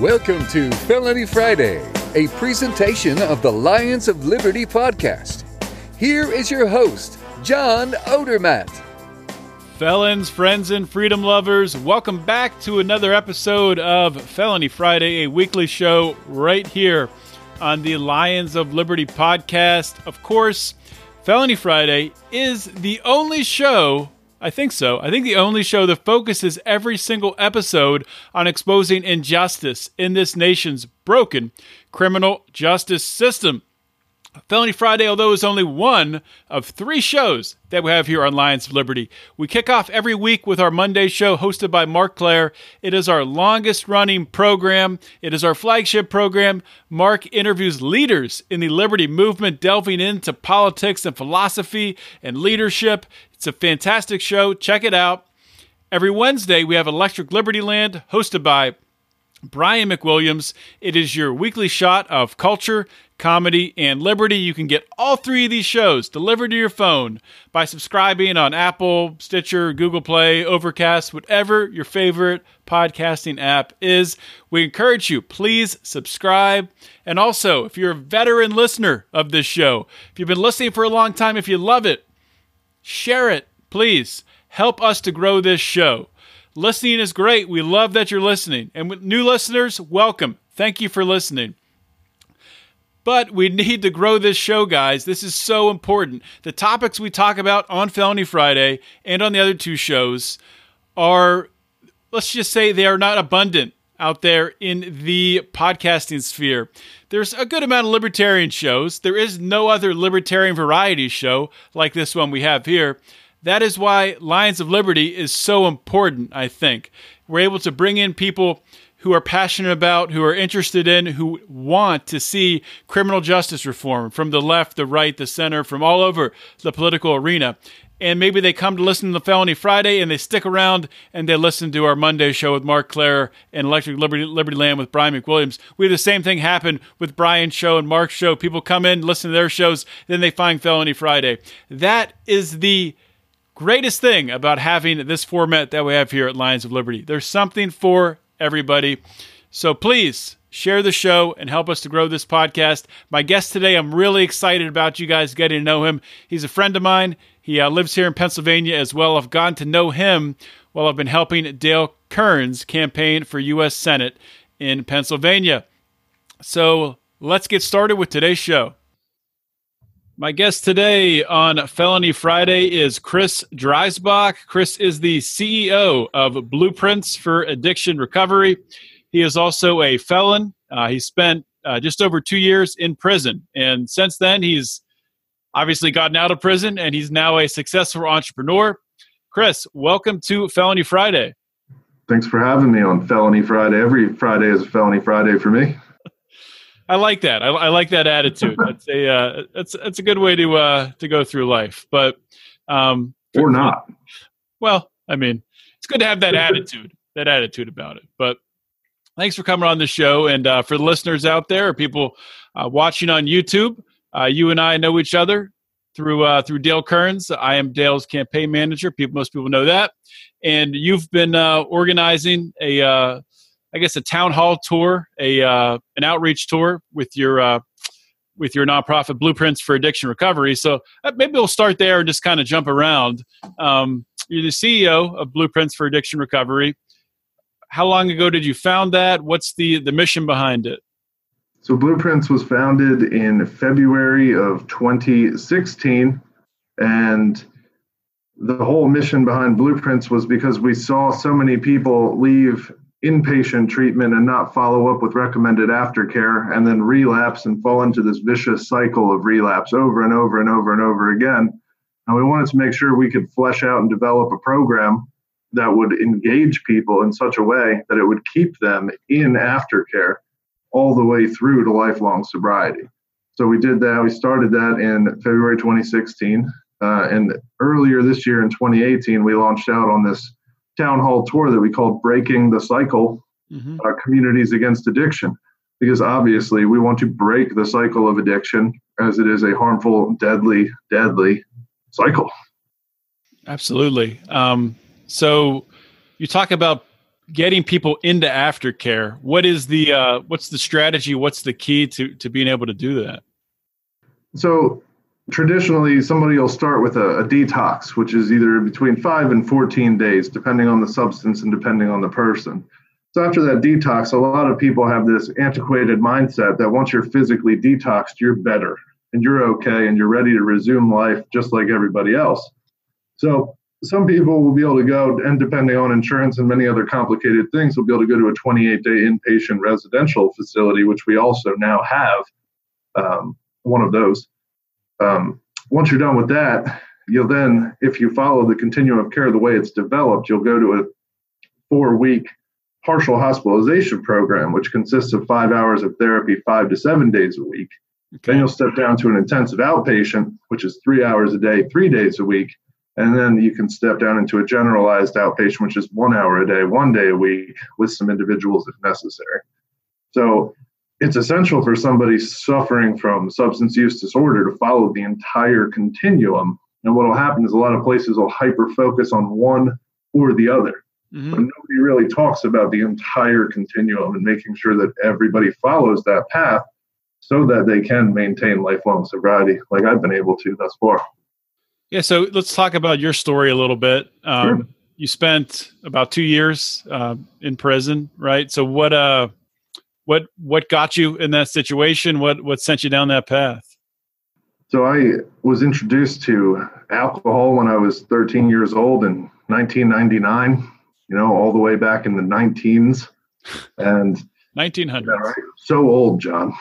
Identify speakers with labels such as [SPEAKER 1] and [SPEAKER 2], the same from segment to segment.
[SPEAKER 1] Welcome to Felony Friday, a presentation of the Lions of Liberty podcast. Here is your host, John Odermatt.
[SPEAKER 2] Felons, friends, and freedom lovers, welcome back to another episode of Felony Friday, a weekly show right here on the Lions of Liberty podcast. Of course, Felony Friday is the only show I think so. I think the only show that focuses every single episode on exposing injustice in this nation's broken criminal justice system. Felony Friday, although is only one of three shows that we have here on Lions of Liberty. We kick off every week with our Monday show hosted by Marc Clair. It is our longest running program. It is our flagship program. Marc interviews leaders in the Liberty movement, delving into politics and philosophy and leadership. It's a fantastic show. Check it out. Every Wednesday, we have Electric Liberty Land hosted by Brian McWilliams. It is your weekly shot of culture, comedy, and liberty. You can get all three of these shows delivered to your phone by subscribing on Apple, Stitcher, Google Play, Overcast, whatever your favorite podcasting app is. We encourage you, please subscribe. And also, if you're a veteran listener of this show, if you've been listening for a long time, if you love it, share it, please. Help us to grow this show. Listening is great. We love that you're listening. And new listeners, welcome. Thank you for listening. But we need to grow this show, guys. This is so important. The topics we talk about on Felony Friday and on the other two shows are, let's just say, they are not abundant out there in the podcasting sphere. There's a good amount of libertarian shows. There is no other libertarian variety show like this one we have here. That is why Lions of Liberty is so important, I think. We're able to bring in people who are passionate about, who are interested in, who want to see criminal justice reform from the left, the right, the center, from all over the political arena. And maybe they come to listen to Felony Friday and they stick around and they listen to our Monday show with Marc Clair and Electric Liberty, Liberty Land with Brian McWilliams. We have the same thing happen with Brian's show and Marc's show. People come in, listen to their shows, then they find Felony Friday. That is the greatest thing about having this format that we have here at Lions of Liberty. There's something for everybody. So please share the show and help us to grow this podcast. My guest today, I'm really excited about you guys getting to know him. He's a friend of mine. He uh, lives here in Pennsylvania as well. I've gotten to know him while I've been helping Dale Kerns campaign for U.S. Senate in Pennsylvania. So let's get started with today's show. My guest today on Felony Friday is Chris Dreisbach. Chris is the CEO of Blueprints for Addiction Recovery. He is also a felon. Uh, he spent uh, just over two years in prison. And since then, he's obviously gotten out of prison and he's now a successful entrepreneur. Chris, welcome to Felony Friday.
[SPEAKER 3] Thanks for having me on Felony Friday. Every Friday is a Felony Friday for me.
[SPEAKER 2] I like that. I, I like that attitude. That's a uh, that's that's a good way to uh, to go through life. But um,
[SPEAKER 3] or not.
[SPEAKER 2] Well, I mean, it's good to have that attitude, that attitude about it. But thanks for coming on the show, and uh, for the listeners out there, people uh, watching on YouTube, uh, you and I know each other through uh, through Dale Kerns. I am Dale's campaign manager. People, most people know that, and you've been uh, organizing a uh, I guess a town hall tour, a uh, an outreach tour with your uh, with your nonprofit Blueprints for Addiction Recovery. So uh, maybe we'll start there and just kind of jump around. Um, you're the CEO of Blueprints for Addiction Recovery. How long ago did you found that? What's the the mission behind it?
[SPEAKER 3] So Blueprints was founded in February of 2016, and the whole mission behind Blueprints was because we saw so many people leave inpatient treatment and not follow up with recommended aftercare and then relapse and fall into this vicious cycle of relapse over and over and over and over again. And we wanted to make sure we could flesh out and develop a program that would engage people in such a way that it would keep them in aftercare all the way through to lifelong sobriety. So we did that. We started that in February 2016. Uh, and earlier this year in 2018, we launched out on this town hall tour that we called Breaking the Cycle mm-hmm. uh, Communities Against Addiction. Because obviously, we want to break the cycle of addiction as it is a harmful, deadly, deadly cycle.
[SPEAKER 2] Absolutely. Um, so you talk about getting people into aftercare. What is the uh, what's the strategy? What's the key to to being able to do that?
[SPEAKER 3] So traditionally somebody will start with a, a, detox which is either between 5 and 14 days depending on the substance and depending on the person. So after that detox a lot of people have this antiquated mindset that once you're physically detoxed you're better and you're okay and you're ready to resume life just like everybody else. So some people will be able to go and depending on insurance and many other complicated things will be able to go to a 28 day inpatient residential facility which we also now have um, one of those um, once you're done with that, you'll then, if you follow the continuum of care the way it's developed, you'll go to a four week partial hospitalization program, which consists of five hours of therapy, five to seven days a week. Okay. Then you'll step down to an intensive outpatient, which is three hours a day, three days a week. And then you can step down into a generalized outpatient, which is one hour a day, one day a week, with some individuals if necessary. So it's essential for somebody suffering from substance use disorder to follow the entire continuum. And what will happen is a lot of places will hyper focus on one or the other. Mm-hmm. But nobody really talks about the entire continuum and making sure that everybody follows that path so that they can maintain lifelong sobriety like I've been able to thus far.
[SPEAKER 2] Yeah, so let's talk about your story a little bit. Um, sure. You spent about two years uh, in prison, right? So what uh, what what got you in that situation? What what sent you down that path?
[SPEAKER 3] So I was introduced to alcohol when I was 13 years old in 1999. You know, all the way back in the 19s, and
[SPEAKER 2] 1900. Yeah, right?
[SPEAKER 3] So old, John.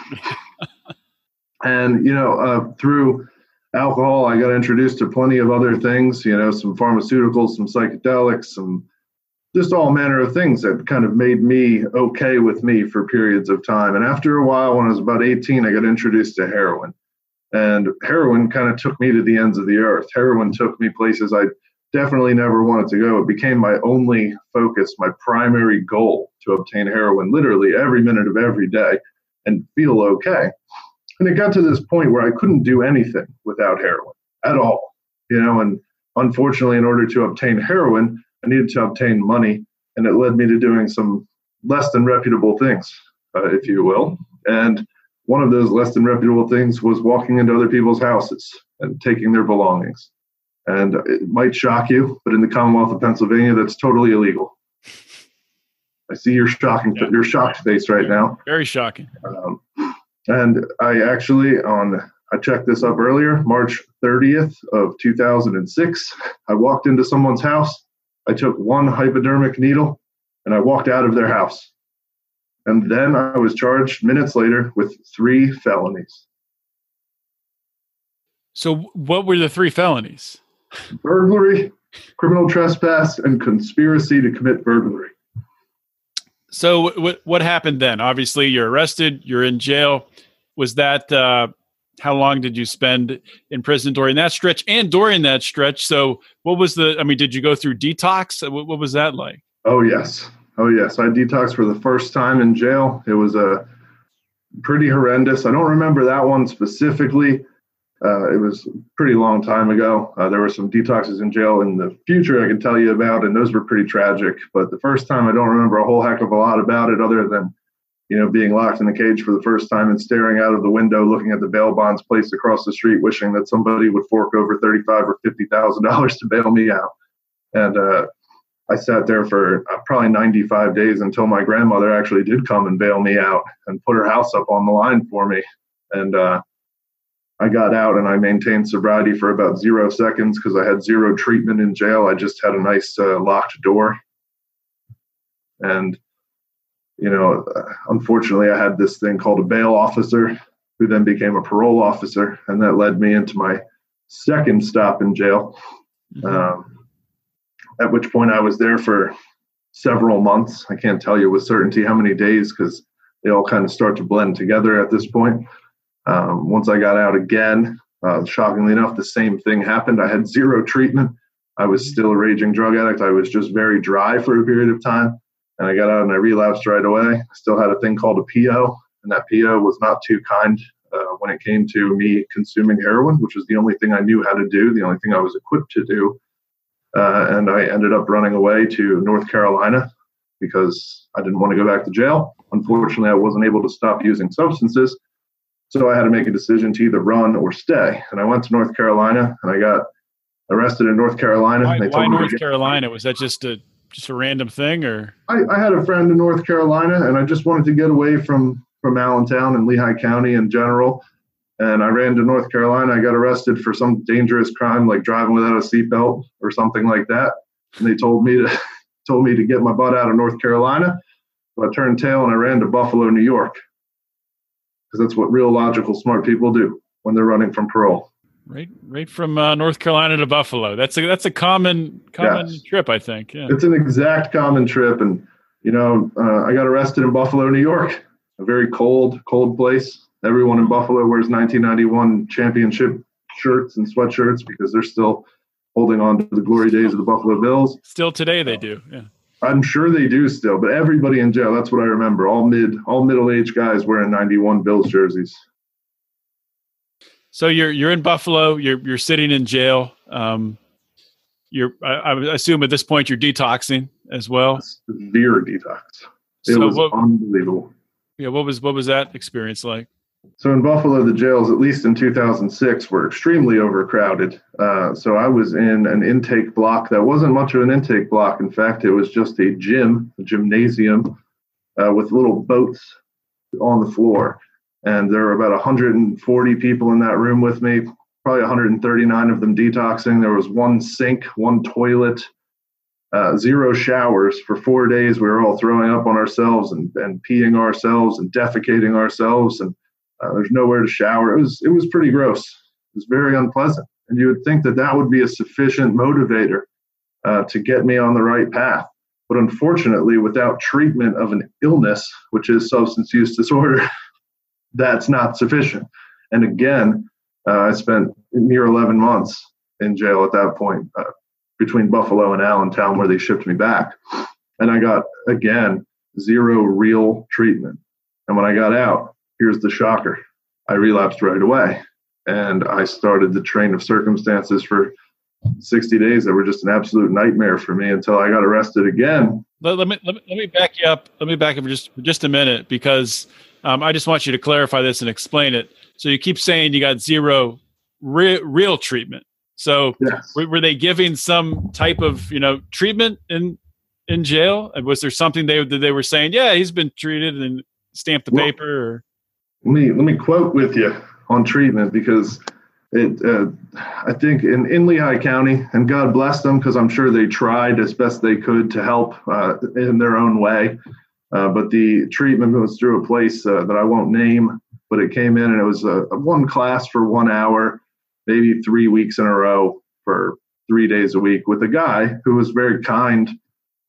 [SPEAKER 3] and you know, uh, through alcohol, I got introduced to plenty of other things. You know, some pharmaceuticals, some psychedelics, some just all manner of things that kind of made me okay with me for periods of time. And after a while, when I was about 18, I got introduced to heroin. And heroin kind of took me to the ends of the earth. Heroin took me places I definitely never wanted to go. It became my only focus, my primary goal to obtain heroin literally every minute of every day and feel okay. And it got to this point where I couldn't do anything without heroin at all. You know, and unfortunately, in order to obtain heroin, I needed to obtain money, and it led me to doing some less than reputable things, uh, if you will. And one of those less than reputable things was walking into other people's houses and taking their belongings. And it might shock you, but in the Commonwealth of Pennsylvania, that's totally illegal. I see your shocking, yeah. your shocked face right now.
[SPEAKER 2] Very shocking. Um,
[SPEAKER 3] and I actually, on I checked this up earlier, March 30th of 2006, I walked into someone's house I took one hypodermic needle and I walked out of their house. And then I was charged minutes later with three felonies.
[SPEAKER 2] So, what were the three felonies?
[SPEAKER 3] Burglary, criminal trespass, and conspiracy to commit burglary.
[SPEAKER 2] So, what what happened then? Obviously, you're arrested. You're in jail. Was that uh, how long did you spend in prison during that stretch and during that stretch? So, what was the? I mean, did you go through detox? What, what was that like?
[SPEAKER 3] Oh yes, oh yes. I detoxed for the first time in jail. It was a pretty horrendous. I don't remember that one specifically. Uh, it was a pretty long time ago. Uh, there were some detoxes in jail in the future I can tell you about, and those were pretty tragic. But the first time, I don't remember a whole heck of a lot about it, other than you know, being locked in the cage for the first time and staring out of the window, looking at the bail bonds placed across the street, wishing that somebody would fork over thirty-five or fifty thousand dollars to bail me out. And uh, I sat there for uh, probably ninety-five days until my grandmother actually did come and bail me out and put her house up on the line for me. And uh, I got out and I maintained sobriety for about zero seconds because I had zero treatment in jail. I just had a nice uh, locked door. And you know, unfortunately, I had this thing called a bail officer who then became a parole officer, and that led me into my second stop in jail. Mm-hmm. Um, at which point I was there for several months. I can't tell you with certainty how many days because they all kind of start to blend together at this point. Um, once I got out again, uh, shockingly enough, the same thing happened. I had zero treatment. I was still a raging drug addict. I was just very dry for a period of time. And I got out and I relapsed right away. I still had a thing called a PO, and that PO was not too kind uh, when it came to me consuming heroin, which was the only thing I knew how to do, the only thing I was equipped to do. Uh, and I ended up running away to North Carolina because I didn't want to go back to jail. Unfortunately, I wasn't able to stop using substances. So I had to make a decision to either run or stay. And I went to North Carolina and I got arrested in North Carolina.
[SPEAKER 2] Why, why North Carolina? Was that just a just a random thing, or
[SPEAKER 3] I, I had a friend in North Carolina, and I just wanted to get away from from Allentown and Lehigh County in general. And I ran to North Carolina. I got arrested for some dangerous crime, like driving without a seatbelt or something like that. And they told me to told me to get my butt out of North Carolina. So I turned tail and I ran to Buffalo, New York, because that's what real logical, smart people do when they're running from parole.
[SPEAKER 2] Right right from uh, North Carolina to Buffalo? That's a that's a common common
[SPEAKER 3] Yes.
[SPEAKER 2] trip, I think. Yeah.
[SPEAKER 3] It's an exact common trip, and you know, uh, I got arrested in Buffalo, New York, a very cold, cold place. Everyone in Buffalo wears 1991 championship shirts and sweatshirts because they're still holding on to the glory days of the Buffalo Bills.
[SPEAKER 2] Still today, they do. Yeah.
[SPEAKER 3] I'm sure they do still, but everybody in jail, that's what I remember. All mid, all middle-aged guys wearing 91 Bills jerseys.
[SPEAKER 2] So you're you're in Buffalo. You're you're sitting in jail. Um, you're I, I assume at this point you're detoxing as well.
[SPEAKER 3] Severe detox. It
[SPEAKER 2] So
[SPEAKER 3] was
[SPEAKER 2] what,
[SPEAKER 3] unbelievable.
[SPEAKER 2] yeah, what was what was that experience like?
[SPEAKER 3] So in Buffalo, the jails, at least in 2006, were extremely overcrowded. Uh, so I was in an intake block that wasn't much of an intake block. In fact, it was just a gym, a gymnasium, uh, with little boats on the floor. And there were about 140 people in that room with me, probably 139 of them detoxing. There was one sink, one toilet, uh, zero showers for four days. We were all throwing up on ourselves and, and peeing ourselves and defecating ourselves. And uh, there's nowhere to shower. It was it was pretty gross. It was very unpleasant, and you would think that that would be a sufficient motivator uh, to get me on the right path. But unfortunately, without treatment of an illness, which is substance use disorder, that's not sufficient. And again, uh, I spent near 11 months in jail at that point, uh, between Buffalo and Allentown, where they shipped me back. And I got again zero real treatment. And when I got out, here's the shocker I relapsed right away. And I started the train of circumstances for 60 days that were just an absolute nightmare for me until I got arrested again.
[SPEAKER 2] Let, let me, let me let me back you up. Let me back up just just a minute because um, I just want you to clarify this and explain it. So you keep saying you got zero re- real treatment. So
[SPEAKER 3] Yes.
[SPEAKER 2] were, were they giving some type of you know treatment in in jail? And Was there something they that they were saying? Yeah, he's been treated and stamped the
[SPEAKER 3] Well-
[SPEAKER 2] paper. Or,
[SPEAKER 3] Let me let me quote with you on treatment because it uh, I think in, in Lehigh County and God bless them because I'm sure they tried as best they could to help uh, in their own way. Uh, but the treatment was through a place uh, that I won't name, but it came in and it was a, a one class for one hour, maybe three weeks in a row for three days a week with a guy who was very kind,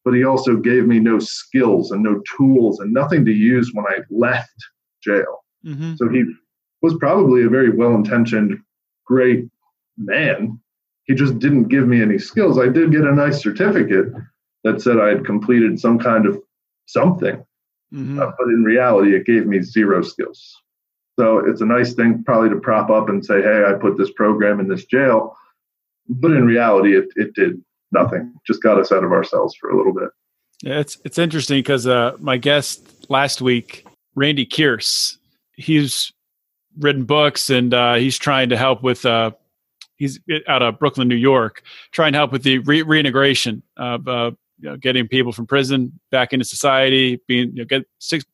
[SPEAKER 3] but he also gave me no skills and no tools and nothing to use when I left jail.
[SPEAKER 2] Mhm.
[SPEAKER 3] So he was probably a very well intentioned, great man. He just didn't give me any skills. I did get a nice certificate that said I had completed some kind of something,
[SPEAKER 2] Mhm.
[SPEAKER 3] uh, but in reality, it gave me zero skills. So it's a nice thing probably to prop up and say, hey, I put this program in this jail. But in reality, it, it did nothing, just got us out of ourselves for a little bit.
[SPEAKER 2] Yeah, it's it's interesting because uh, my guest last week, Randy Kearse, he's written books and uh, he's trying to help with. Uh, he's out of Brooklyn, New York, trying to help with the re- reintegration of uh, you know, getting people from prison back into society, being you know, get six,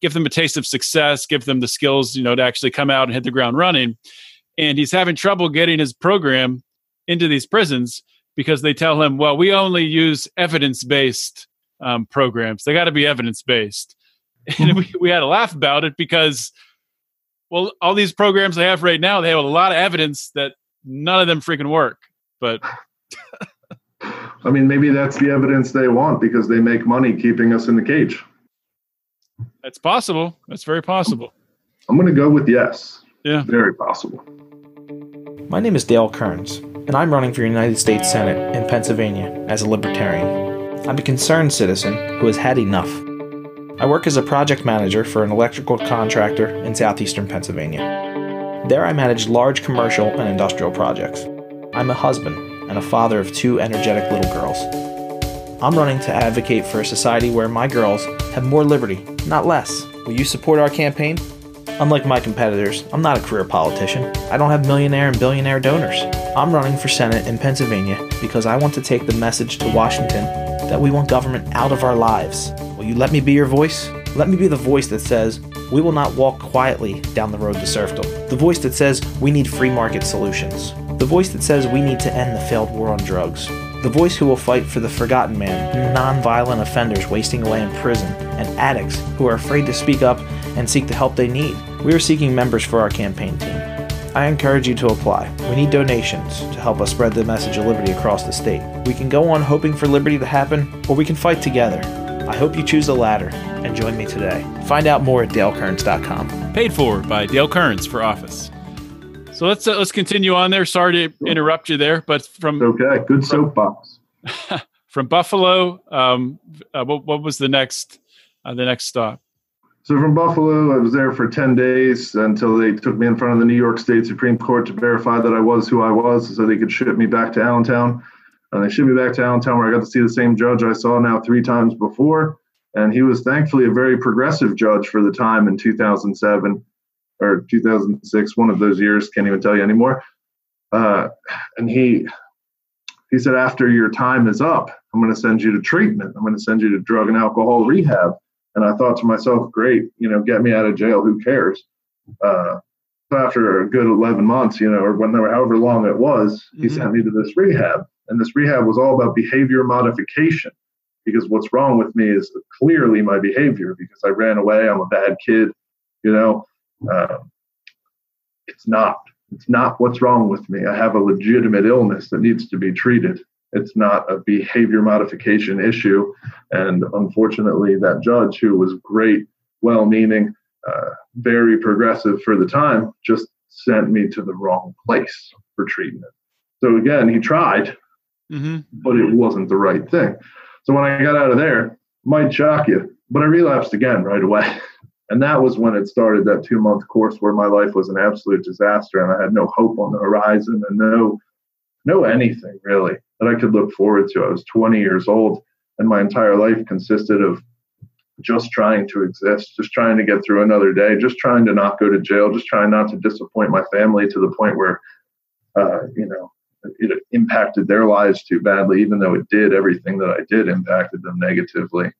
[SPEAKER 2] give them a taste of success, give them the skills you know to actually come out and hit the ground running. And he's having trouble getting his program into these prisons because they tell him, well, we only use evidence based um, programs. They got to be evidence based. And we, we had to laugh about it because, well, all these programs they have right now, they have a lot of evidence that none of them freaking work. But
[SPEAKER 3] I mean, maybe that's the evidence they want because they make money keeping us in the cage.
[SPEAKER 2] That's possible. That's very possible.
[SPEAKER 3] I'm going to go with yes.
[SPEAKER 2] Yeah.
[SPEAKER 3] Very possible.
[SPEAKER 4] My name is Dale Kerns, and I'm running for United States Senate in Pennsylvania as a libertarian. I'm a concerned citizen who has had enough. I work as a project manager for an electrical contractor in southeastern Pennsylvania. There, I manage large commercial and industrial projects. I'm a husband and a father of two energetic little girls. I'm running to advocate for a society where my girls have more liberty, not less. Will you support our campaign? Unlike my competitors, I'm not a career politician. I don't have millionaire and billionaire donors. I'm running for Senate in Pennsylvania because I want to take the message to Washington that we want government out of our lives. Will you let me be your voice? Let me be the voice that says, we will not walk quietly down the road to serfdom. The voice that says, we need free market solutions. The voice that says, we need to end the failed war on drugs. The voice who will fight for the forgotten man, non-violent offenders wasting away in prison, and addicts who are afraid to speak up and seek the help they need. We are seeking members for our campaign team. I encourage you to apply. We need donations to help us spread the message of liberty across the state. We can go on hoping for liberty to happen, or we can fight together. I hope you choose the latter and join me today. Find out more at dalekerns.com.
[SPEAKER 2] Paid for by Dale Kerns for office. So let's uh, let's continue on there. Sorry to interrupt you there, but from
[SPEAKER 3] Okay. Good soapbox.
[SPEAKER 2] from Buffalo, um, uh, what, what was the next uh, the next stop?
[SPEAKER 3] So from Buffalo, I was there for 10 days until they took me in front of the New York State Supreme Court to verify that I was who I was so they could ship me back to Allentown. And they shipped me back to Allentown where I got to see the same judge I saw now three times before. And he was thankfully a very progressive judge for the time in 2007 or 2006, one of those years, can't even tell you anymore. Uh, and he he said, after your time is up, I'm going to send you to treatment. I'm going to send you to drug and alcohol rehab. And I thought to myself, great, you know, get me out of jail. Who cares? Uh, so after a good 11 months, you know, or whenever, however long it was, he
[SPEAKER 2] Mhm.
[SPEAKER 3] sent me to this rehab. And this rehab was all about behavior modification because what's wrong with me is clearly my behavior because I ran away. I'm a bad kid, you know. Um, it's not. It's not what's wrong with me. I have a legitimate illness that needs to be treated. It's not a behavior modification issue. And unfortunately, that judge, who was great, well meaning, uh, very progressive for the time, just sent me to the wrong place for treatment. So again, he tried,
[SPEAKER 2] Mm-hmm.
[SPEAKER 3] but it wasn't the right thing. So when I got out of there, might shock you, but I relapsed again right away. And that was when it started that two month course where my life was an absolute disaster and I had no hope on the horizon and no no anything really that I could look forward to. I was 20 years old and my entire life consisted of just trying to exist, just trying to get through another day, just trying to not go to jail, just trying not to disappoint my family to the point where uh, you know, it impacted their lives too badly, even though it did. Everything that I did impacted them negatively.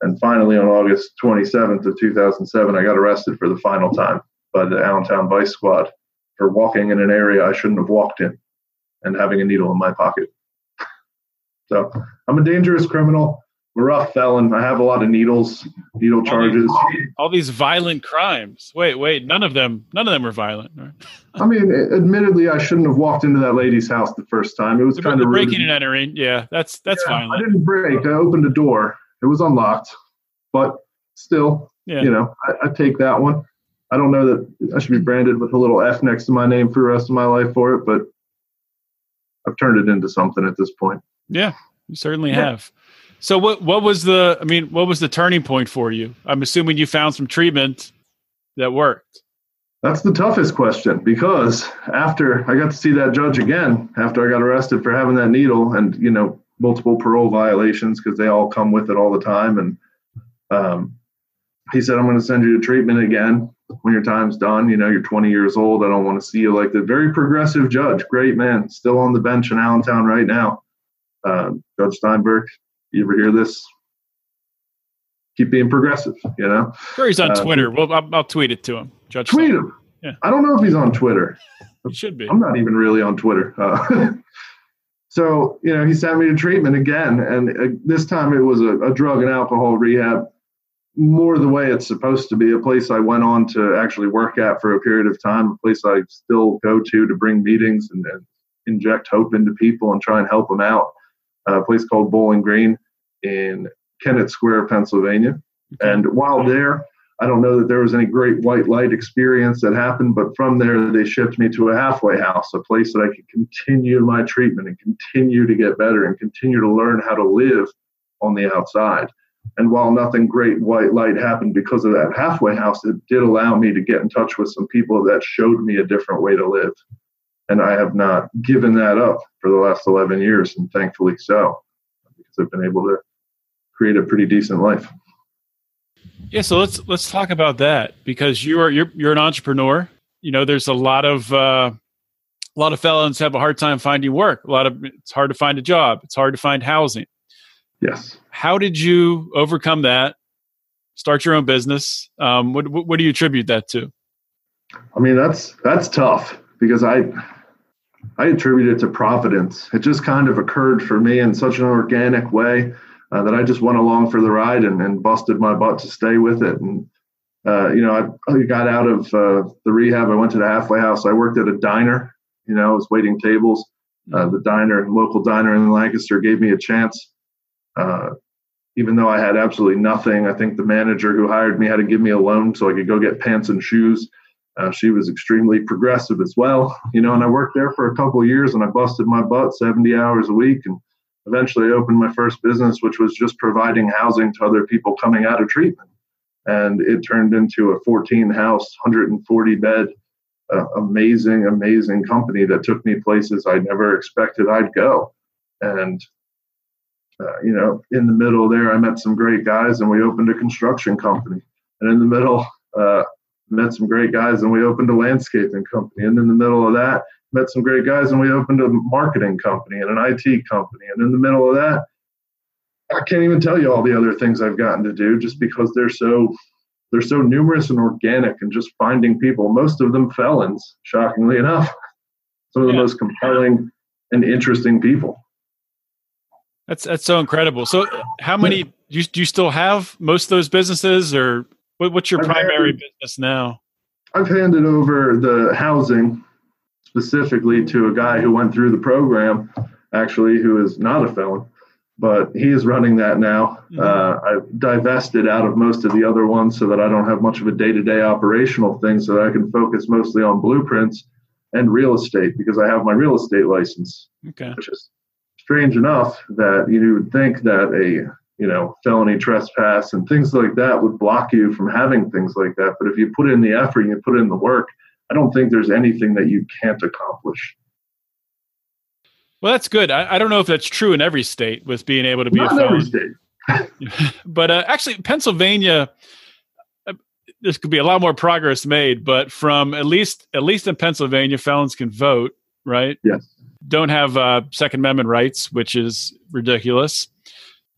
[SPEAKER 3] And finally, on August 27th of 2007, I got arrested for the final time by the Allentown Vice Squad for walking in an area I shouldn't have walked in and having a needle in my pocket. So I'm a dangerous criminal, I'm a rough felon. I have a lot of needles, needle charges.
[SPEAKER 2] All these violent crimes. Wait, wait. None of them. None of them were violent. Right?
[SPEAKER 3] I mean, admittedly, I shouldn't have walked into that lady's house the first time. It was
[SPEAKER 2] The,
[SPEAKER 3] kind
[SPEAKER 2] the
[SPEAKER 3] of
[SPEAKER 2] breaking
[SPEAKER 3] rude.
[SPEAKER 2] and entering. Yeah, that's that's
[SPEAKER 3] Yeah, I didn't break. I opened a door. It was unlocked, but still,
[SPEAKER 2] Yeah.
[SPEAKER 3] you know, I, I take that one. I don't know that I should be branded with a little F next to my name for the rest of my life for it, but I've turned it into something at this point.
[SPEAKER 2] Yeah, you certainly
[SPEAKER 3] Yeah.
[SPEAKER 2] have. So what what was the I mean, what was the turning point for you? I'm assuming you found some treatment that worked.
[SPEAKER 3] That's the toughest question because after I got to see that judge again, after I got arrested for having that needle and, you know, multiple parole violations because they all come with it all the time. And um, he said, I'm going to send you to treatment again when your time's done. You know, you're 20 years old. I don't want to see you like the very progressive judge. Great man, still on the bench in Allentown right now. Um, judge Steinberg, you ever hear this? Keep being progressive, you know?
[SPEAKER 2] Sure, he's on
[SPEAKER 3] Uh,
[SPEAKER 2] Twitter. Well, I'll, I'll tweet it to him. Judge
[SPEAKER 3] Tweet
[SPEAKER 2] Stoltenberg.
[SPEAKER 3] him.
[SPEAKER 2] Yeah.
[SPEAKER 3] I don't know if he's on Twitter.
[SPEAKER 2] He should be.
[SPEAKER 3] I'm not even really on Twitter. Uh, so, you know, he sent me to treatment again. And uh, this time it was a, a drug and alcohol rehab, more the way it's supposed to be, a place I went on to actually work at for a period of time, a place I still go to to bring meetings and, and inject hope into people and try and help them out. a place called Bowling Green in Kennett Square, Pennsylvania. And while there, I don't know that there was any great white light experience that happened, but from there they shipped me to a halfway house, a place that I could continue my treatment and continue to get better and continue to learn how to live on the outside. And while nothing great white light happened because of that halfway house, it did allow me to get in touch with some people that showed me a different way to live. And I have not given that up for the last 11 years, and thankfully so, because I've been able to create a pretty decent life.
[SPEAKER 2] Yeah, so let's let's talk about that because you are you're you're an entrepreneur. You know, there's a lot of uh, a lot of felons have a hard time finding work. A lot of it's hard to find a job. It's hard to find housing.
[SPEAKER 3] Yes.
[SPEAKER 2] How did you overcome that? Start your own business. Um, what, what, what do you attribute that to?
[SPEAKER 3] I mean, that's that's tough because I I attribute it to providence. It just kind of occurred for me in such an organic way uh, that I just went along for the ride and, and busted my butt to stay with it. And uh, you know, I, I, got out of uh, the rehab. I went to the halfway house. I worked at a diner. You know, I was waiting tables. Uh, the diner, local diner in Lancaster, gave me a chance uh, even though I had absolutely nothing, I think the manager who hired me had to give me a loan so I could go get pants and shoes. Uh, she was extremely progressive as well, you know. And I worked there for a couple of years, and I busted my butt 70 hours a week, and eventually opened my first business, which was just providing housing to other people coming out of treatment. And it turned into a 14 house, 140 bed, uh, amazing, amazing company that took me places I never expected I'd go. And uh, you know, in the middle there, I met some great guys and we opened a construction company. And in the middle, uh, met some great guys and we opened a landscaping company. And in the middle of that, met some great guys and we opened a marketing company and an IT company. And in the middle of that, I can't even tell you all the other things I've gotten to do just because they're so they're so numerous and organic and just finding people, most of them felons, shockingly enough. Some of the yeah. most compelling and interesting people.
[SPEAKER 2] That's that's so incredible. So, how many do you, do you still have most of those businesses, or what, what's your I've primary handed, business now?
[SPEAKER 3] I've handed over the housing specifically to a guy who went through the program, actually, who is not a felon, but he is running that now. Mm-hmm. Uh, I've divested out of most of the other ones so that I don't have much of a day to day operational thing, so that I can focus mostly on blueprints and real estate because I have my real estate license,
[SPEAKER 2] okay.
[SPEAKER 3] which is strange enough that you would think that a you know felony trespass and things like that would block you from having things like that but if you put in the effort and you put in the work i don't think there's anything that you can't accomplish
[SPEAKER 2] well that's good i, I don't know if that's true in every state with being able to be
[SPEAKER 3] Not
[SPEAKER 2] a
[SPEAKER 3] felon every state
[SPEAKER 2] but uh, actually pennsylvania uh, this could be a lot more progress made but from at least at least in pennsylvania felons can vote right
[SPEAKER 3] yes
[SPEAKER 2] don't have uh, Second Amendment rights, which is ridiculous.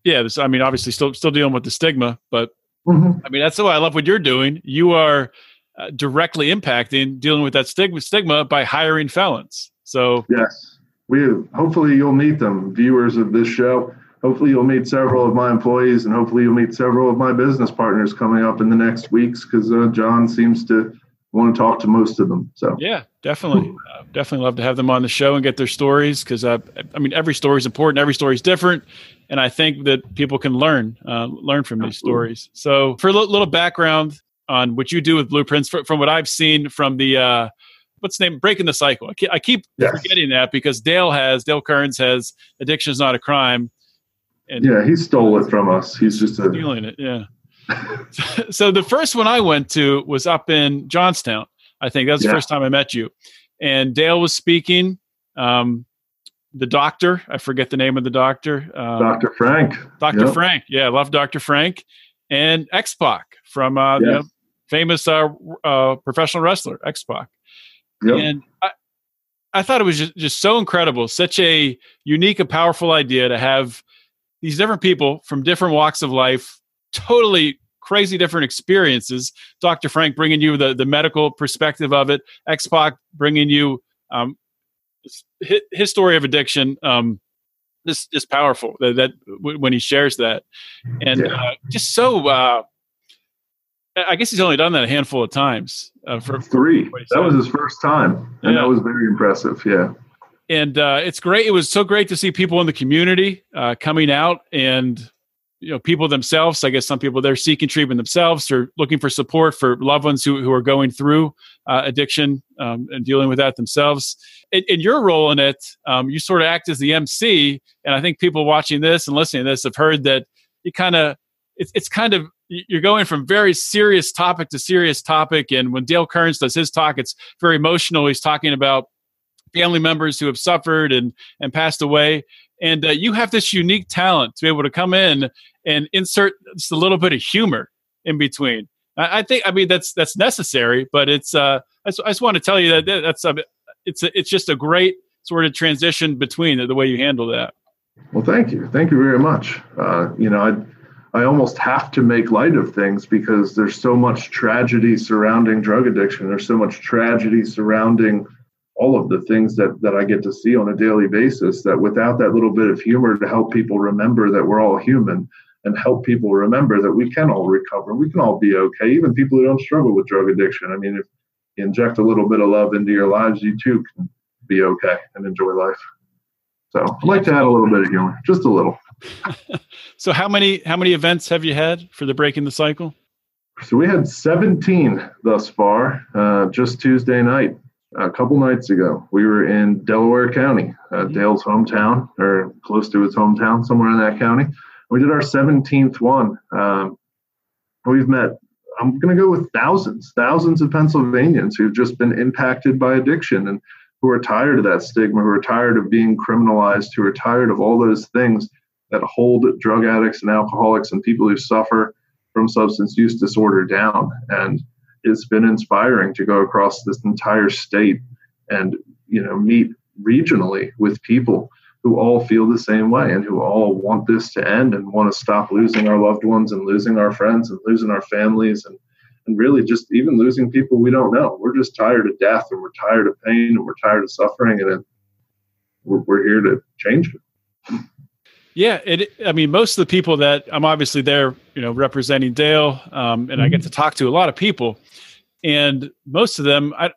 [SPEAKER 2] Yeah, this, I mean, obviously, still still dealing with the stigma, but mm-hmm. I mean, that's why I love what you're doing. You are uh, directly impacting dealing with that stigma stigma by hiring felons. So
[SPEAKER 3] yes, we hopefully you'll meet them, viewers of this show. Hopefully, you'll meet several of my employees, and hopefully, you'll meet several of my business partners coming up in the next weeks because uh, John seems to want to talk to most of them. So
[SPEAKER 2] yeah, definitely, uh, definitely love to have them on the show and get their stories because uh, I mean every story is important, every story is different, and I think that people can learn uh, learn from these stories. So for a little background on what you do with Blueprints, from, from what I've seen from the uh, what's the name breaking the cycle. I keep, I keep yes. forgetting that because Dale has Dale Kerns has addiction is not a crime.
[SPEAKER 3] And yeah, he stole it from us. He's just a,
[SPEAKER 2] stealing it. Yeah. so the first one I went to was up in Johnstown. I think that's yeah. the first time I met you. And Dale was speaking. Um, the doctor, I forget the name of the doctor.
[SPEAKER 3] Um, Dr. Frank.
[SPEAKER 2] Dr. Yep. Frank. Yeah, I love Dr. Frank. And X Pac from uh, yes. you know, famous uh, uh, professional wrestler, X Pac. Yep. And I, I thought it was just, just so incredible, such a unique and powerful idea to have these different people from different walks of life totally crazy different experiences. Dr. Frank bringing you the, the medical perspective of it, X Pac bringing you um, his, his, story of addiction. Um, this is powerful that, that w- when he shares that, and yeah. uh, just so. Uh, I guess he's only done that a handful of times. Uh, for
[SPEAKER 3] three, that was his first time, and yeah. that was very impressive. Yeah,
[SPEAKER 2] and uh, it's great. It was so great to see people in the community uh, coming out and you know people themselves. I guess some people they're seeking treatment themselves or looking for support for loved ones who who are going through uh, addiction um, and dealing with that themselves. In, in your role in it, um, you sort of act as the MC, and I think people watching this and listening to this have heard that you kind of it's it's kind of you're going from very serious topic to serious topic. And when Dale Kerns does his talk, it's very emotional. He's talking about family members who have suffered and and passed away. And uh, you have this unique talent to be able to come in and insert just a little bit of humor in between. I, I think, I mean, that's that's necessary, but it's. Uh, I, just, I just want to tell you that that's a, it's a, it's just a great sort of transition between the, the way you handle that.
[SPEAKER 3] Well, thank you, thank you very much. Uh, you know, I I almost have to make light of things because there's so much tragedy surrounding drug addiction. There's so much tragedy surrounding all of the things that that I get to see on a daily basis that without that little bit of humor to help people remember that we're all human and help people remember that we can all recover, we can all be okay, even people who don't struggle with drug addiction. I mean, if you inject a little bit of love into your lives, you too can be okay and enjoy life. So I'd like to add a little bit of humor, just a little.
[SPEAKER 2] so how many how many events have you had for the breaking the cycle?
[SPEAKER 3] So we had 17 thus far, uh, just Tuesday night. A couple nights ago, we were in Delaware County, uh, mm-hmm. Dale's hometown, or close to his hometown, somewhere in that county. We did our 17th one. Um, we've met, I'm going to go with thousands, thousands of Pennsylvanians who've just been impacted by addiction and who are tired of that stigma, who are tired of being criminalized, who are tired of all those things that hold drug addicts and alcoholics and people who suffer from substance use disorder down. And it's been inspiring to go across this entire state and you know meet regionally with people who all feel the same way and who all want this to end and want to stop losing our loved ones and losing our friends and losing our families and and really just even losing people we don't know. We're just tired of death and we're tired of pain and we're tired of suffering and we're, we're here to change it.
[SPEAKER 2] Yeah, it. I mean, most of the people that I'm obviously there, you know, representing Dale, um, and mm-hmm. I get mm-hmm. to talk to a lot of people, and most of them, I,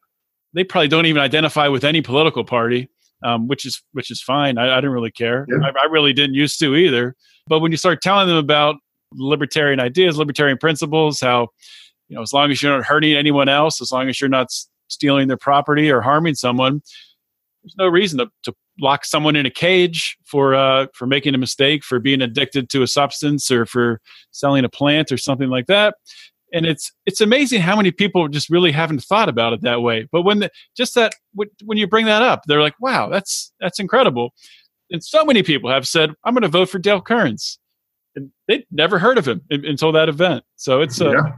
[SPEAKER 2] they probably don't even identify with any political party, um, which is which is fine. I, I don't really care. Yeah. I, I, really didn't used to either. But when you start telling them about libertarian ideas, libertarian principles, how you know, as long as you're not hurting anyone else, as long as you're not stealing their property or harming someone, there's no reason to, to lock someone in a cage for uh, for making a mistake, for being addicted to a substance, or for selling a plant or something like that. And it's it's amazing how many people just really haven't thought about it that way. But when the, just that when you bring that up, they're like, "Wow, that's that's incredible." And so many people have said, "I'm going to vote for Dale Kerns," and they'd never heard of him until that event. So it's a yeah.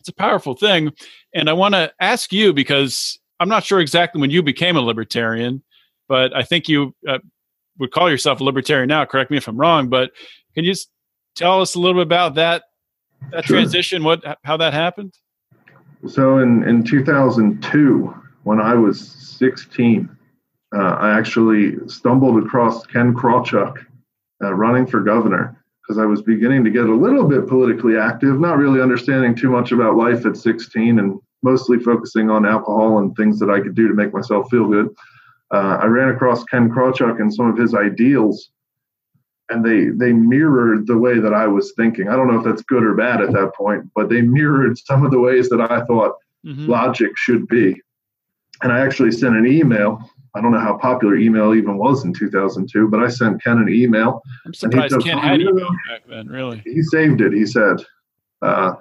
[SPEAKER 2] it's a powerful thing. And I want to ask you because I'm not sure exactly when you became a libertarian but I think you uh, would call yourself a libertarian now. Correct me if I'm wrong, but can you tell us a little bit about that that sure. transition? What how that happened?
[SPEAKER 3] So in in 2002, when I was 16, uh, I actually stumbled across Ken Krawchuk uh, running for governor because I was beginning to get a little bit politically active, not really understanding too much about life at 16, and mostly focusing on alcohol and things that I could do to make myself feel good uh, I ran across Ken Krawchuk and some of his ideals, and they they mirrored the way that I was thinking. I don't know if that's good or bad at that point, but they mirrored some of the ways that I thought mm-hmm. logic should be. And I actually sent an email. I don't know how popular email even was in 2002, but I sent Ken an email.
[SPEAKER 2] I'm surprised Ken had email back then. Really,
[SPEAKER 3] he saved it. He said. Uh,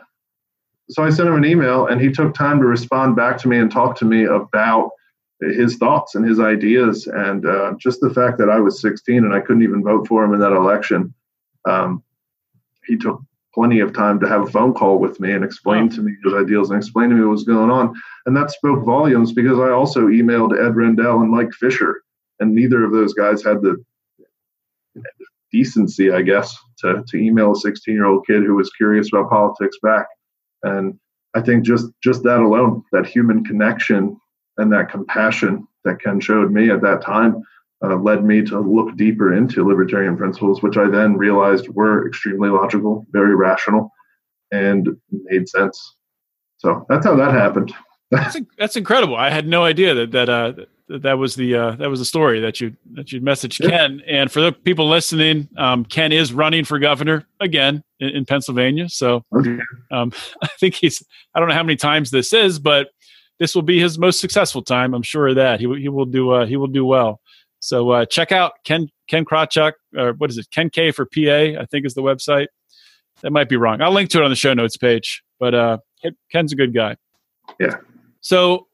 [SPEAKER 3] so I sent him an email, and he took time to respond back to me and talk to me about his thoughts and his ideas, and uh, just the fact that I was 16 and I couldn't even vote for him in that election. Um, he took plenty of time to have a phone call with me and explain to me his ideals and explain to me what was going on, and that spoke volumes because I also emailed Ed Rendell and Mike Fisher, and neither of those guys had the decency, I guess, to to email a 16 year old kid who was curious about politics back, and I think just just that alone, that human connection and that compassion that Ken showed me at that time uh, led me to look deeper into libertarian principles, which I then realized were extremely logical, very rational, and made sense. So that's how that happened.
[SPEAKER 2] that's, that's incredible. I had no idea that that uh, that was the uh, that was the story that you that you messaged. Ken. And for the people listening, um, Ken is running for governor again in, in Pennsylvania. So okay. um, I think he's I don't know how many times this is, but this will be his most successful time. I'm sure of that. He he will do uh, he will do well. So uh, check out Ken Ken Krawchuk or what is it? Ken K for PA I think is the website. That might be wrong. I'll link to it on the show notes page. But uh, Ken's a good guy.
[SPEAKER 3] Yeah.
[SPEAKER 2] So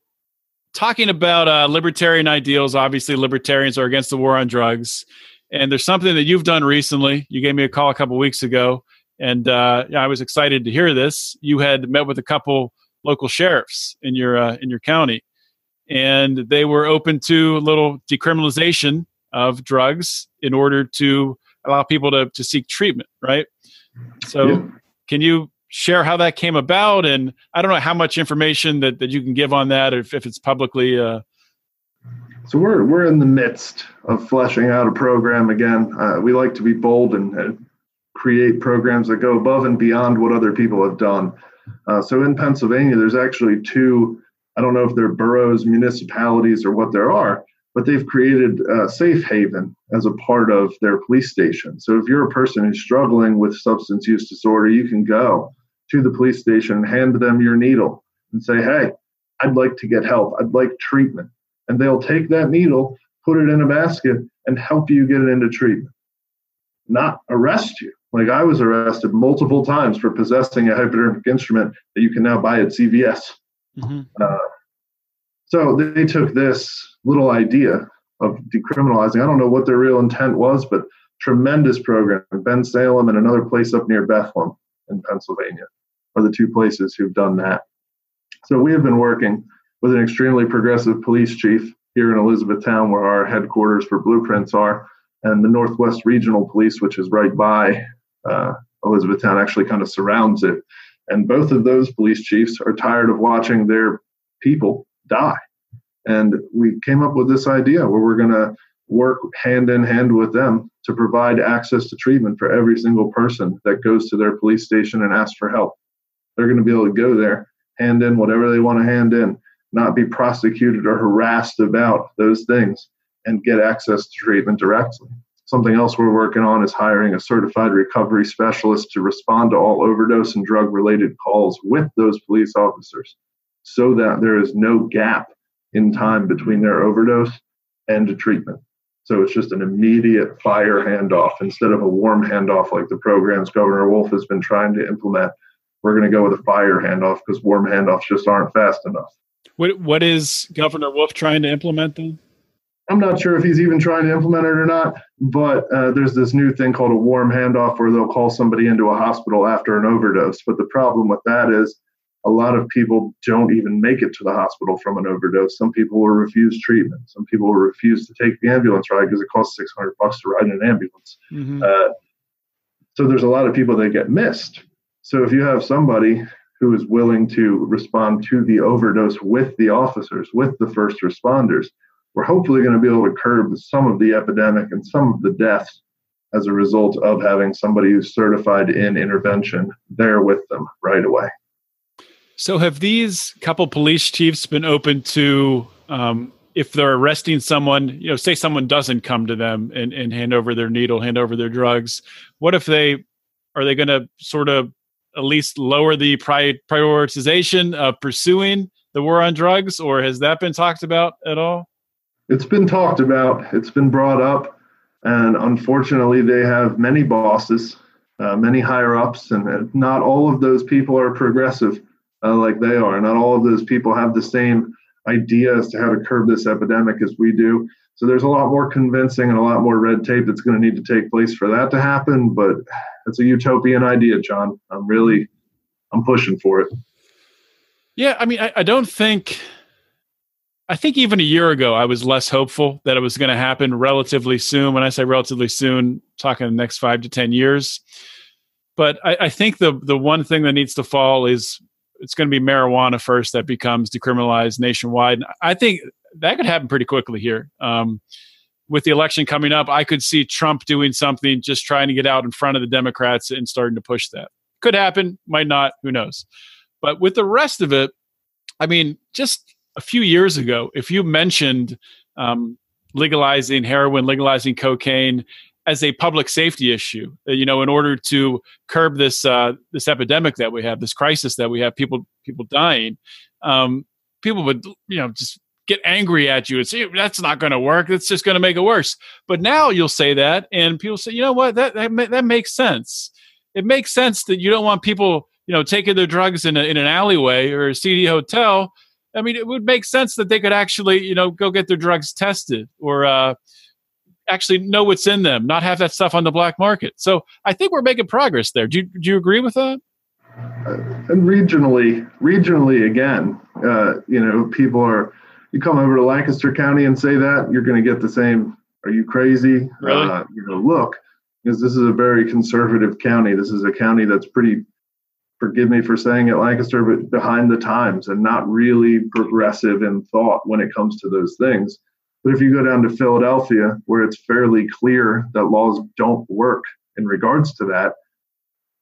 [SPEAKER 2] talking about uh, libertarian ideals, obviously libertarians are against the war on drugs. And there's something that you've done recently. You gave me a call a couple weeks ago, and uh, I was excited to hear this. You had met with a couple local sheriffs in your uh, in your county, and they were open to a little decriminalization of drugs in order to allow people to to seek treatment. Right. So, yeah. can you share how that came about and i don't know how much information that, that you can give on that if, if it's publicly uh...
[SPEAKER 3] so we're we're in the midst of fleshing out a program again. Uh, we like to be bold and, and, create programs that go above and beyond what other people have done. Uh, so in pennsylvania there's actually two i don't know if they're boroughs municipalities or what there are but they've created a safe haven as a part of their police station. So if you're a person who's struggling with substance use disorder you can go to the police station, hand them your needle, and say, Hey, I'd like to get help. I'd like treatment. And they'll take that needle, put it in a basket, and help you get it into treatment, not arrest you. Like I was arrested multiple times for possessing a hypodermic instrument that you can now buy at CVS. Mm-hmm. Uh, so they took this little idea of decriminalizing. I don't know what their real intent was, but tremendous program. In Bensalem and another place up near Bethlehem in Pennsylvania are the two places who've done that. So we have been working with an extremely progressive police chief here in Elizabethtown, where our headquarters for Blueprints are, and the Northwest Regional Police, which is right by uh, Elizabethtown, actually kind of surrounds it. And both of those police chiefs are tired of watching their people die. And we came up with this idea where we're going to work hand in hand with them to provide access to treatment for every single person that goes to their police station and asks for help. They're going to be able to go there, hand in whatever they want to hand in, not be prosecuted or harassed about those things, and get access to treatment directly. Something else we're working on is hiring a certified recovery specialist to respond to all overdose and drug related calls with those police officers so that there is no gap in time between their overdose and the treatment. So it's just an immediate fire handoff instead of a warm handoff like the programs Governor Wolf has been trying to implement. We're going to go with a fire handoff because warm handoffs just aren't fast enough.
[SPEAKER 2] What What is Governor Wolf trying to implement then?
[SPEAKER 3] I'm not sure if he's even trying to implement it or not, but uh, there's this new thing called a warm handoff where they'll call somebody into a hospital after an overdose. But the problem with that is a lot of people don't even make it to the hospital from an overdose. Some people will refuse treatment. Some people will refuse to take the ambulance ride because it costs 600 bucks to ride in an ambulance. Mm-hmm. Uh, so there's a lot of people that get missed. So if you have somebody who is willing to respond to the overdose with the officers, with the first responders, we're hopefully going to be able to curb some of the epidemic and some of the deaths as a result of having somebody who's certified in intervention there with them right away.
[SPEAKER 2] So, have these couple police chiefs been open to, um, if they're arresting someone, you know, say someone doesn't come to them and, and hand over their needle, hand over their drugs, what if they are they going to sort of at least lower the pri- prioritization of pursuing the war on drugs, or has that been talked about at all?
[SPEAKER 3] It's been talked about, it's been brought up, and unfortunately, they have many bosses, uh, many higher ups, and not all of those people are progressive uh, like they are. Not all of those people have the same idea as to how to curb this epidemic as we do. So there's a lot more convincing and a lot more red tape that's going to need to take place for that to happen. But it's a utopian idea, John. I'm really, I'm pushing for it.
[SPEAKER 2] Yeah, I mean, I, I don't think. I think even a year ago, I was less hopeful that it was going to happen relatively soon. When I say relatively soon, talking the next five to ten years. But I, I think the the one thing that needs to fall is it's going to be marijuana first that becomes decriminalized nationwide. I think that could happen pretty quickly here. Um, with the election coming up, I could see Trump doing something, just trying to get out in front of the Democrats and starting to push that. Could happen, might not, who knows. But with the rest of it, I mean, just a few years ago, if you mentioned um, legalizing heroin, legalizing cocaine as a public safety issue, uh, you know, in order to curb this uh, this epidemic that we have, this crisis that we have, people people dying, um, people would you know just get angry at you and say that's not going to work. It's just going to make it worse. But now you'll say that, and people say, you know what, that that, that makes sense. It makes sense that you don't want people, you know, taking their drugs in, a, in an alleyway or a seedy hotel. I mean, it would make sense that they could actually, you know, go get their drugs tested or uh, actually know what's in them, not have that stuff on the black market. So I think we're making progress there. Do you, do you agree with that?
[SPEAKER 3] Uh, and regionally, regionally again, uh, you know, people are you come over to Lancaster County and say that, you're going to get the same. Are you crazy?
[SPEAKER 2] Really?
[SPEAKER 3] Uh, you know, look, because this is a very conservative county. This is a county that's pretty, forgive me for saying it, Lancaster, but behind the times and not really progressive in thought when it comes to those things. But if you go down to Philadelphia, where it's fairly clear that laws don't work in regards to that,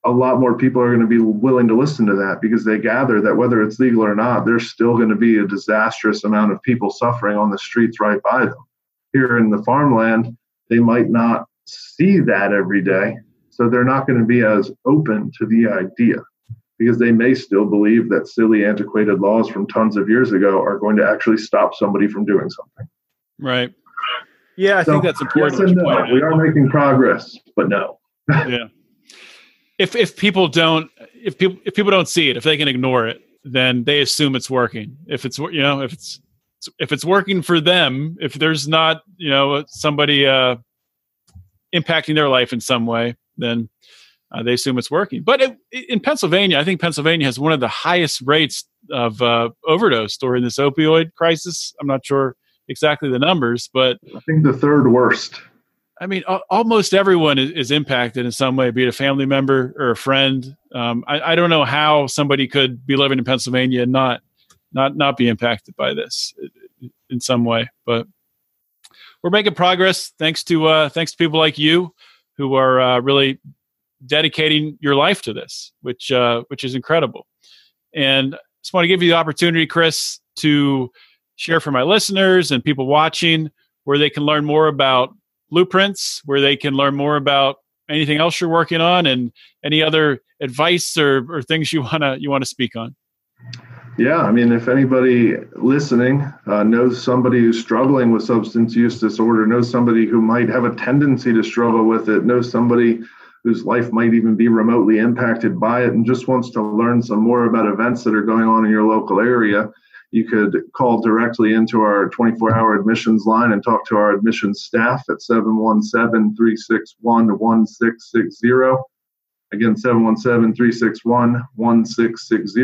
[SPEAKER 3] a lot more people are going to be willing to listen to that because they gather that whether it's legal or not, there's still going to be a disastrous amount of people suffering on the streets right by them. Here in the farmland, they might not see that every day. So they're not going to be as open to the idea because they may still believe that silly, antiquated laws from tons of years ago are going to actually stop somebody from doing something.
[SPEAKER 2] Right. Yeah, I so, think that's important.
[SPEAKER 3] Yes no. We are making progress, but no.
[SPEAKER 2] yeah if if people don't if people if people don't see it if they can ignore it then they assume it's working. If it's you know if it's if it's working for them if there's not you know somebody uh impacting their life in some way then uh, they assume it's working. But it, in pennsylvania i think pennsylvania has one of the highest rates of uh, overdose during this opioid crisis. I'm not sure exactly the numbers but
[SPEAKER 3] i think the third worst
[SPEAKER 2] I mean, almost everyone is, impacted in some way, be it a family member or a friend. Um, I, I, don't know how somebody could be living in Pennsylvania and not not not be impacted by this in some way. But we're making progress thanks to uh, thanks to people like you who are uh, really dedicating your life to this, which uh, which is incredible. And I just want to give you the opportunity, Chris, to share for my listeners and people watching where they can learn more about blueprints where they can learn more about anything else you're working on and any other advice or, or things you want to you want to speak on?
[SPEAKER 3] Yeah i mean if anybody listening uh, knows somebody who's struggling with substance use disorder knows somebody who might have a tendency to struggle with it knows somebody whose life might even be remotely impacted by it and just wants to learn some more about events that are going on in your local area you could call directly into our 24 hour admissions line and talk to our admissions staff at 717 361 1660. Again, 717 361 1660.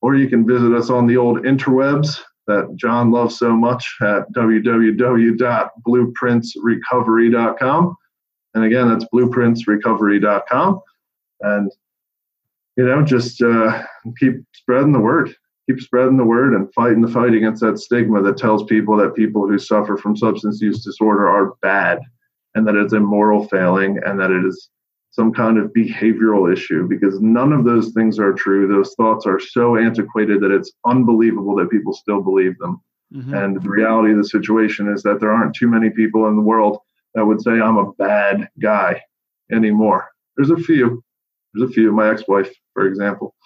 [SPEAKER 3] Or you can visit us on the old interwebs that John loves so much at www.blueprintsrecovery.com. And again, that's blueprintsrecovery.com. And, you know, just uh, keep spreading the word keep spreading the word and fighting the fight against that stigma that tells people that people who suffer from substance use disorder are bad and that it's a moral failing and that it is some kind of behavioral issue because none of those things are true. Those thoughts are so antiquated that it's unbelievable that people still believe them. Mm-hmm. And the reality of the situation is that there aren't too many people in the world that would say, I'm a bad guy anymore. There's a few. There's a few. My ex wife, for example.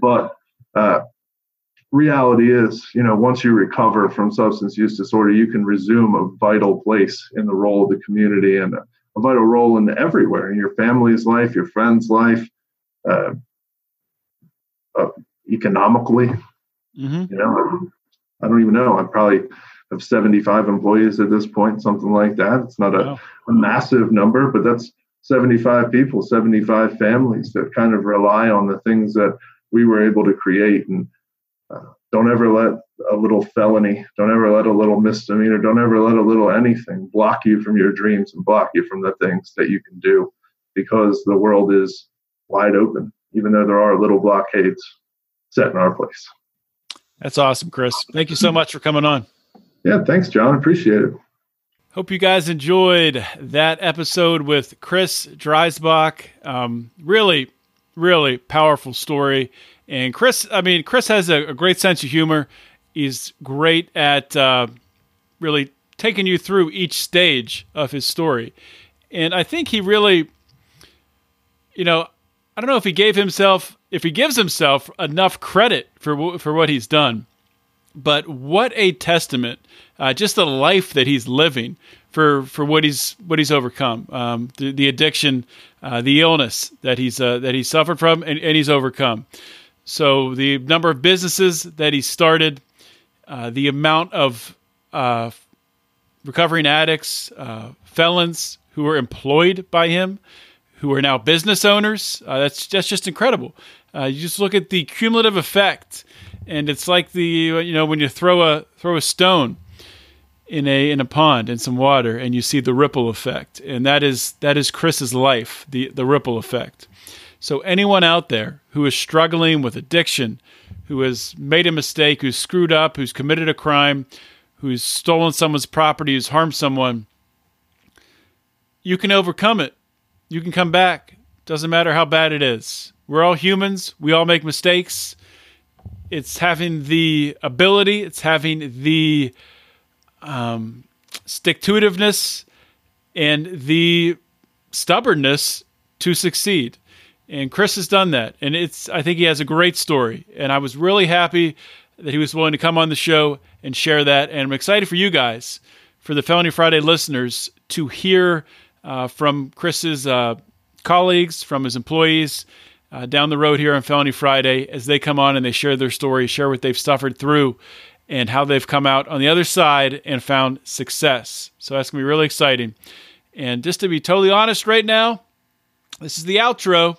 [SPEAKER 3] But uh, reality is, you know, once you recover from substance use disorder, you can resume a vital place in the role of the community and a, a vital role in everywhere in your family's life, your friend's life, uh, uh, economically. Mm-hmm. You know, I don't even know. I probably have 75 employees at this point, something like that. It's not a, wow. a massive number, but that's 75 people, 75 families that kind of rely on the things that we were able to create. And uh, don't ever let a little felony, don't ever let a little misdemeanor, don't ever let a little anything block you from your dreams and block you from the things that you can do because the world is wide open, even though there are little blockades set in our place.
[SPEAKER 2] That's awesome, Chris. Thank you so much for coming on.
[SPEAKER 3] Yeah, thanks, John. Appreciate it.
[SPEAKER 2] Hope you guys enjoyed that episode with Chris Dreisbach. Um, really, really powerful story. And Chris, I mean, Chris has a, a great sense of humor. He's great at uh, really taking you through each stage of his story. And I think he really, you know, I don't know if he gave himself, if he gives himself enough credit for for what he's done. But what a testament, uh, just the life that he's living for for what he's what he's overcome, um, the, the, addiction, uh, the illness that he's uh, that he suffered from, and, and, he's overcome. So the number of businesses that he started, uh, the amount of uh, recovering addicts, uh, felons who were employed by him, who are now business owners. Uh, that's that's just incredible. Uh, you just look at the cumulative effect, and it's like the you know when you throw a throw a stone in a in a pond in some water, and you see the ripple effect, and that is that is Chris's life, the the ripple effect. So anyone out there who is struggling with addiction, who has made a mistake, who's screwed up, who's committed a crime, who's stolen someone's property, who's harmed someone, you can overcome it. You can come back. Doesn't matter how bad it is. We're all humans. We all make mistakes. It's having the ability, it's having the um, stick to itiveness and the stubbornness to succeed. And Chris has done that. And it's I think he has a great story. And I was really happy that he was willing to come on the show and share that. And I'm excited for you guys, for the Felony Friday listeners, to hear uh, from Chris's uh, colleagues, from his employees uh, down the road here on Felony Friday as they come on and they share their story, share what they've suffered through, and how they've come out on the other side and found success. So that's going to be really exciting. And just to be totally honest right now, this is the outro.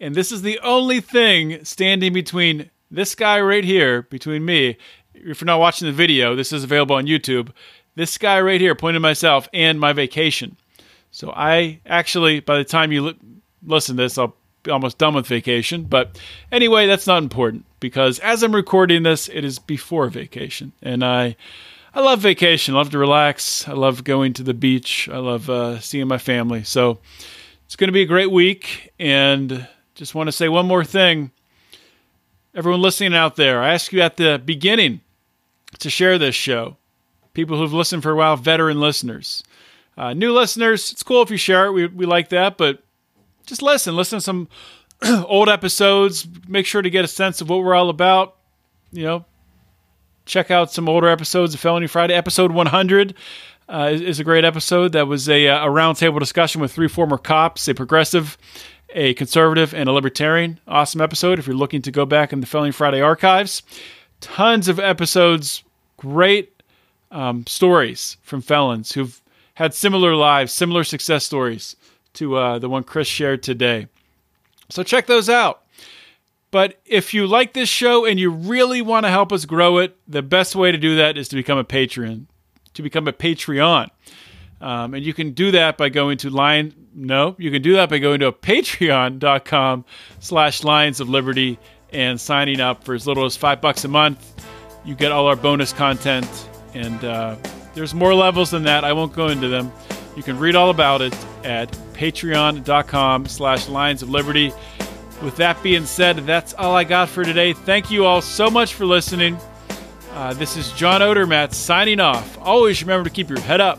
[SPEAKER 2] And this is the only thing standing between this guy right here, between me, if you're not watching the video, this is available on YouTube. This guy right here, pointing myself, and my vacation. So I actually, by the time you li- listen to this, I'll be almost done with vacation. But anyway, that's not important because as I'm recording this, it is before vacation, and I. I love vacation. I love to relax. I love going to the beach. I love uh, seeing my family. So it's going to be a great week. And just want to say one more thing. Everyone listening out there, I asked you at the beginning to share this show. People who've listened for a while, veteran listeners. Uh, new listeners, it's cool if you share it. We, we like that, but just listen. Listen to some old episodes. Make sure to get a sense of what we're all about. You know, check out some older episodes of Felony Friday. Episode 100 uh, is, is, a great episode. That was a, uh, a roundtable discussion with three former cops, a progressive, a conservative, and a libertarian. Awesome episode if you're looking to go back in the Felony Friday archives. Tons of episodes, great um, stories from felons who've had similar lives, similar success stories to uh, the one Chris shared today. So check those out. But if you like this show and you really want to help us grow it, the best way to do that is to become a patron, to become a Patreon. Um, and you can do that by going to Lion. No, you can do that by going to patreon.com slash Lions of Liberty and signing up for as little as five bucks a month. You get all our bonus content, and uh, there's more levels than that. I won't go into them. You can read all about it at patreon.com slash Lions of Liberty. With that being said, that's all I got for today. Thank you all so much for listening. Uh, this is John Odermatt signing off. Always remember to keep your head up